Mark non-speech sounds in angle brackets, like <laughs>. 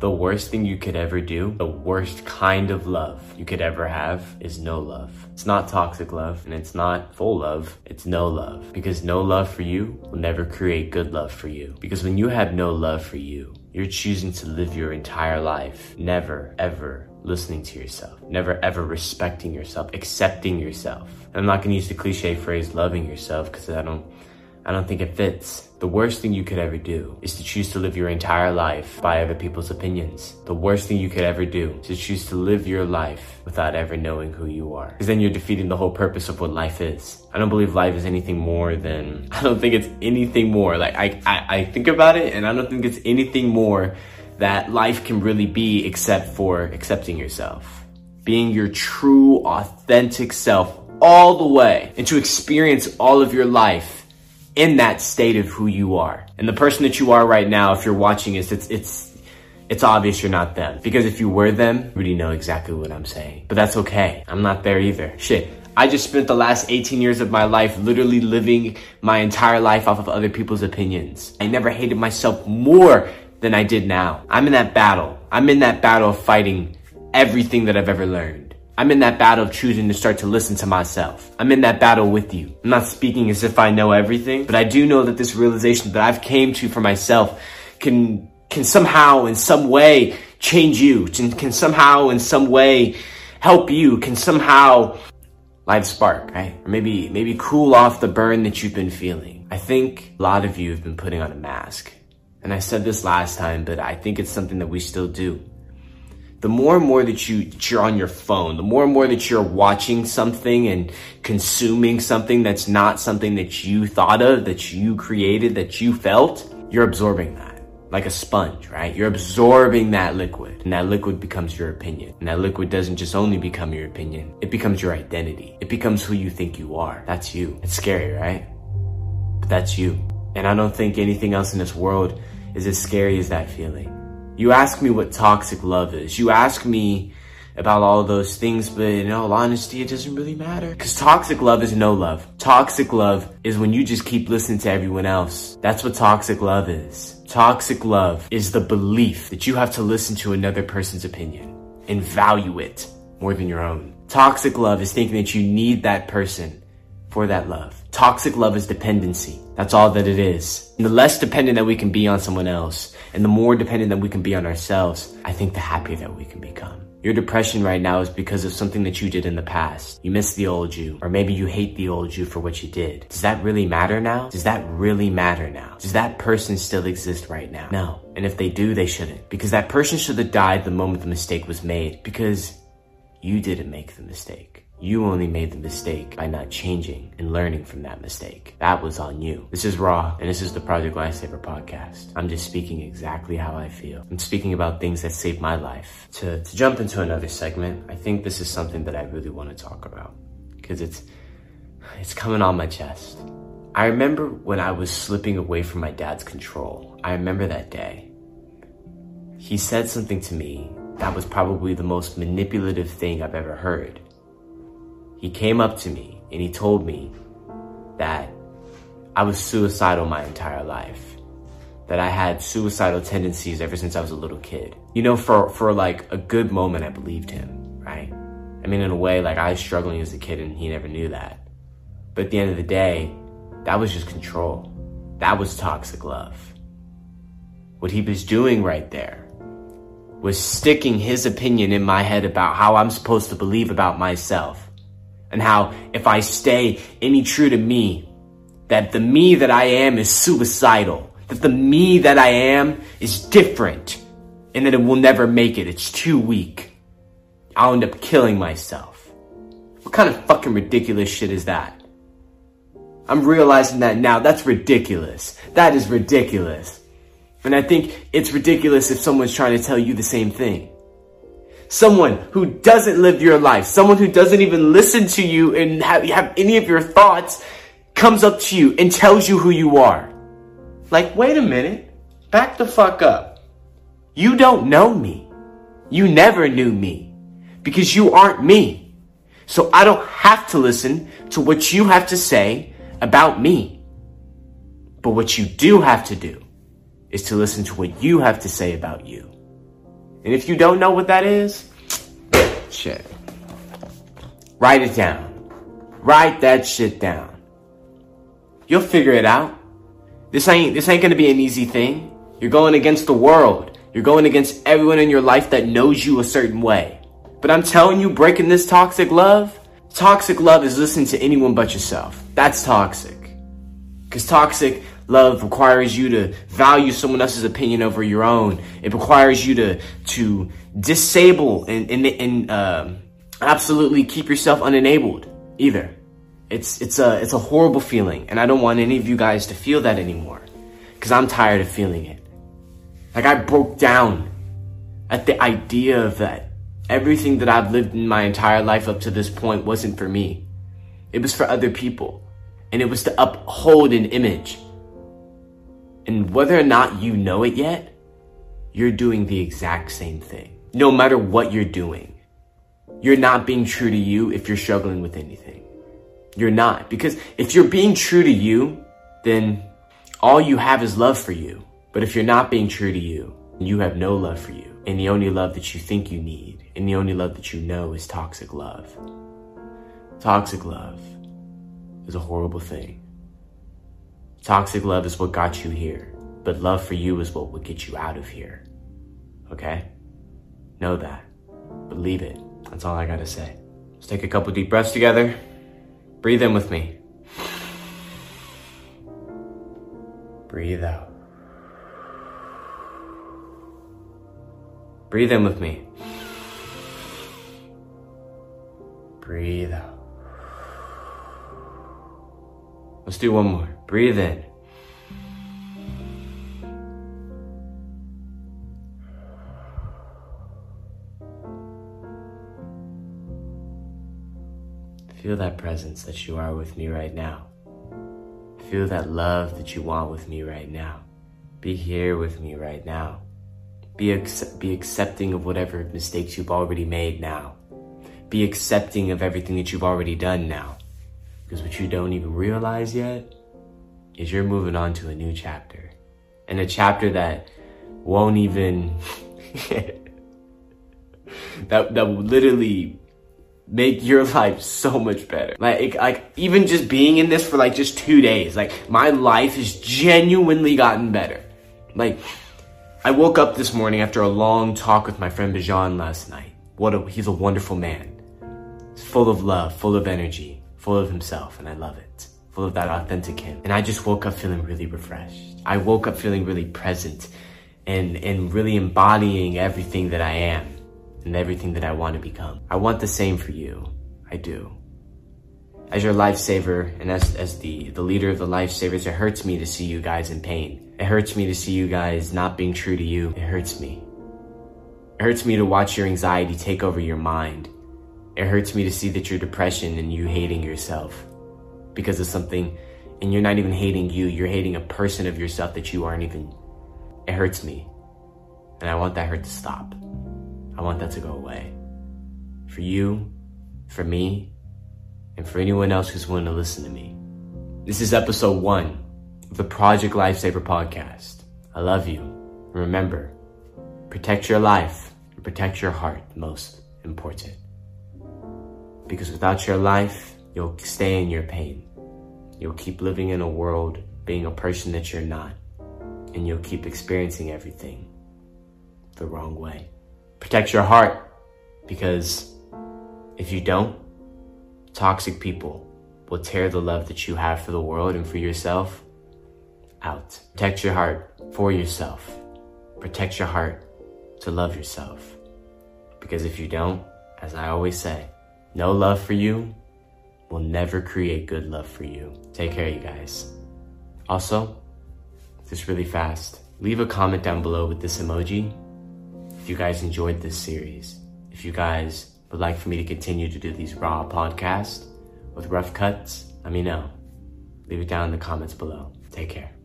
The worst thing you could ever do, the worst kind of love you could ever have is no love. It's not toxic love and it's not full love, it's no love. Because no love for you will never create good love for you. Because when you have no love for you, you're choosing to live your entire life never, ever listening to yourself, never ever respecting yourself, accepting yourself. I'm not gonna use the cliche phrase loving yourself because I don't I don't think it fits. The worst thing you could ever do is to choose to live your entire life by other people's opinions. The worst thing you could ever do is to choose to live your life without ever knowing who you are. Because then you're defeating the whole purpose of what life is. I don't believe life is anything more than, <laughs> I don't think it's anything more. Like, I, I, I think about it and I don't think it's anything more that life can really be except for accepting yourself. Being your true, authentic self all the way and to experience all of your life in that state of who you are. And the person that you are right now, if you're watching this, it's, it's, it's obvious you're not them. Because if you were them, you already know exactly what I'm saying. But that's okay. I'm not there either. Shit. I just spent the last 18 years of my life literally living my entire life off of other people's opinions. I never hated myself more than I did now. I'm in that battle. I'm in that battle of fighting everything that I've ever learned. I'm in that battle of choosing to start to listen to myself. I'm in that battle with you. I'm not speaking as if I know everything, but I do know that this realization that I've came to for myself can, can somehow in some way change you, can, can somehow in some way help you, can somehow light a spark, right? Or maybe, maybe cool off the burn that you've been feeling. I think a lot of you have been putting on a mask. And I said this last time, but I think it's something that we still do the more and more that you that you're on your phone, the more and more that you're watching something and consuming something that's not something that you thought of, that you created, that you felt, you're absorbing that like a sponge, right? You're absorbing that liquid and that liquid becomes your opinion. And that liquid doesn't just only become your opinion, it becomes your identity. It becomes who you think you are. That's you. It's scary, right? But that's you. And I don't think anything else in this world is as scary as that feeling. You ask me what toxic love is. You ask me about all those things, but in all honesty, it doesn't really matter. Cause toxic love is no love. Toxic love is when you just keep listening to everyone else. That's what toxic love is. Toxic love is the belief that you have to listen to another person's opinion and value it more than your own. Toxic love is thinking that you need that person for that love. Toxic love is dependency. That's all that it is. And the less dependent that we can be on someone else and the more dependent that we can be on ourselves, I think the happier that we can become. Your depression right now is because of something that you did in the past. You miss the old you, or maybe you hate the old you for what you did. Does that really matter now? Does that really matter now? Does that person still exist right now? No. And if they do, they shouldn't. Because that person should have died the moment the mistake was made. Because you didn't make the mistake. You only made the mistake by not changing and learning from that mistake. That was on you. This is Raw, and this is the Project Lifesaver podcast. I'm just speaking exactly how I feel. I'm speaking about things that saved my life. To, to jump into another segment, I think this is something that I really want to talk about because it's, it's coming on my chest. I remember when I was slipping away from my dad's control. I remember that day. He said something to me that was probably the most manipulative thing I've ever heard. He came up to me and he told me that I was suicidal my entire life. That I had suicidal tendencies ever since I was a little kid. You know, for, for like a good moment, I believed him, right? I mean, in a way, like I was struggling as a kid and he never knew that. But at the end of the day, that was just control. That was toxic love. What he was doing right there was sticking his opinion in my head about how I'm supposed to believe about myself and how if I stay any true to me, that the me that I am is suicidal, that the me that I am is different, and that it will never make it. It's too weak. I'll end up killing myself. What kind of fucking ridiculous shit is that? I'm realizing that now. That's ridiculous. That is ridiculous. And I think it's ridiculous if someone's trying to tell you the same thing someone who doesn't live your life, someone who doesn't even listen to you and have, have any of your thoughts comes up to you and tells you who you are. Like, wait a minute, back the fuck up. You don't know me. You never knew me because you aren't me. So I don't have to listen to what you have to say about me. But what you do have to do is to listen to what you have to say about you. And if you don't know what that is, shit. Write it down. Write that shit down. You'll figure it out. This ain't this ain't gonna be an easy thing. You're going against the world. You're going against everyone in your life that knows you a certain way. But I'm telling you, breaking this toxic love, toxic love is listening to anyone but yourself. That's toxic. Because toxic love requires you to value someone else's opinion over your own. It requires you to to disable and and, and uh, absolutely keep yourself unenabled either. It's it's a it's a horrible feeling, and I don't want any of you guys to feel that anymore, because I'm tired of feeling it. Like I broke down at the idea of that. Everything that I've lived in my entire life up to this point wasn't for me. It was for other people, and it was to uphold an image. And whether or not you know it yet, you're doing the exact same thing. No matter what you're doing, you're not being true to you if you're struggling with anything. You're not. Because if you're being true to you, then all you have is love for you. But if you're not being true to you, you have no love for you. And the only love that you think you need, and the only love that you know is toxic love. Toxic love is a horrible thing. Toxic love is what got you here, but love for you is what will get you out of here. Okay? Know that. Believe it. That's all I gotta say. Let's take a couple deep breaths together. Breathe in with me. Breathe out. Breathe in with me. Breathe out. Let's do one more. Breathe in. Feel that presence that you are with me right now. Feel that love that you want with me right now. Be here with me right now. Be, ac- be accepting of whatever mistakes you've already made now. Be accepting of everything that you've already done now. Because what you don't even realize yet is you're moving on to a new chapter. And a chapter that won't even, <laughs> that, that will literally make your <laughs> life so much better. Like, like even just being in this for like just two days, like my life has genuinely gotten better. Like, I woke up this morning after a long talk with my friend Bijan last night. What a, he's a wonderful man. He's full of love, full of energy, full of himself, and I love it. Full of that authentic him. And I just woke up feeling really refreshed. I woke up feeling really present and, and really embodying everything that I am and everything that I want to become. I want the same for you. I do. As your lifesaver and as, as the, the leader of the lifesavers, it hurts me to see you guys in pain. It hurts me to see you guys not being true to you. It hurts me. It hurts me to watch your anxiety take over your mind. It hurts me to see that you're depression and you hating yourself because of something and you're not even hating you. You're hating a person of yourself that you aren't even. It hurts me. And I want that hurt to stop. I want that to go away. For you, for me, and for anyone else who's willing to listen to me. This is episode one of the Project Lifesaver podcast. I love you. Remember, protect your life and protect your heart, most important. Because without your life, you'll stay in your pain. You'll keep living in a world being a person that you're not. And you'll keep experiencing everything the wrong way. Protect your heart because if you don't, toxic people will tear the love that you have for the world and for yourself out. Protect your heart for yourself. Protect your heart to love yourself. Because if you don't, as I always say, no love for you will never create good love for you. Take care, you guys. Also, just really fast, leave a comment down below with this emoji if you guys enjoyed this series. If you guys would like for me to continue to do these raw podcasts with rough cuts, let me know. Leave it down in the comments below. Take care.